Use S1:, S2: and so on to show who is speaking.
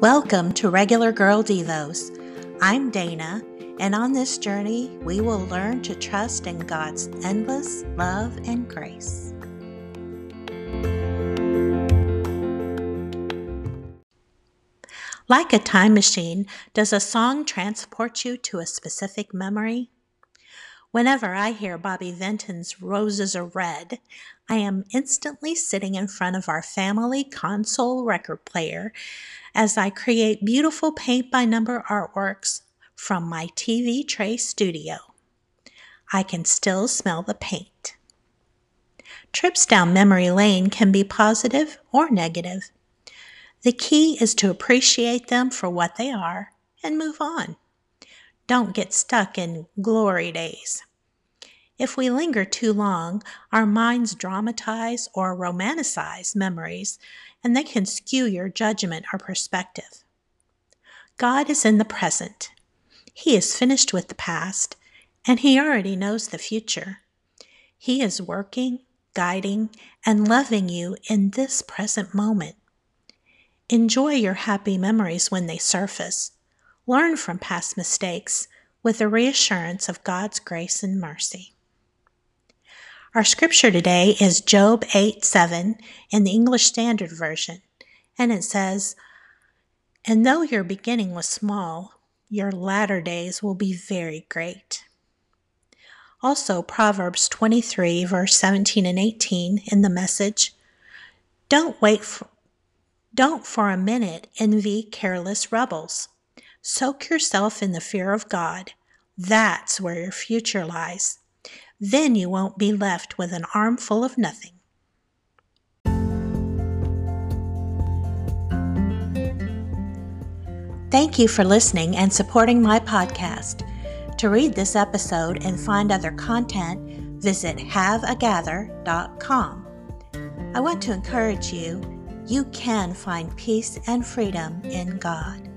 S1: Welcome to Regular Girl Devos. I'm Dana, and on this journey, we will learn to trust in God's endless love and grace. Like a time machine, does a song transport you to a specific memory? Whenever I hear Bobby Vinton's Roses Are Red, I am instantly sitting in front of our family console record player as I create beautiful paint by number artworks from my TV tray studio. I can still smell the paint. Trips down memory lane can be positive or negative. The key is to appreciate them for what they are and move on. Don't get stuck in glory days. If we linger too long, our minds dramatize or romanticize memories, and they can skew your judgment or perspective. God is in the present. He is finished with the past, and He already knows the future. He is working, guiding, and loving you in this present moment. Enjoy your happy memories when they surface. Learn from past mistakes with the reassurance of God's grace and mercy. Our scripture today is Job 8 7 in the English Standard Version, and it says, And though your beginning was small, your latter days will be very great. Also, Proverbs 23, verse 17 and 18 in the message Don't wait for, don't for a minute envy careless rebels. Soak yourself in the fear of God. That's where your future lies. Then you won't be left with an armful of nothing. Thank you for listening and supporting my podcast. To read this episode and find other content, visit haveagather.com. I want to encourage you, you can find peace and freedom in God.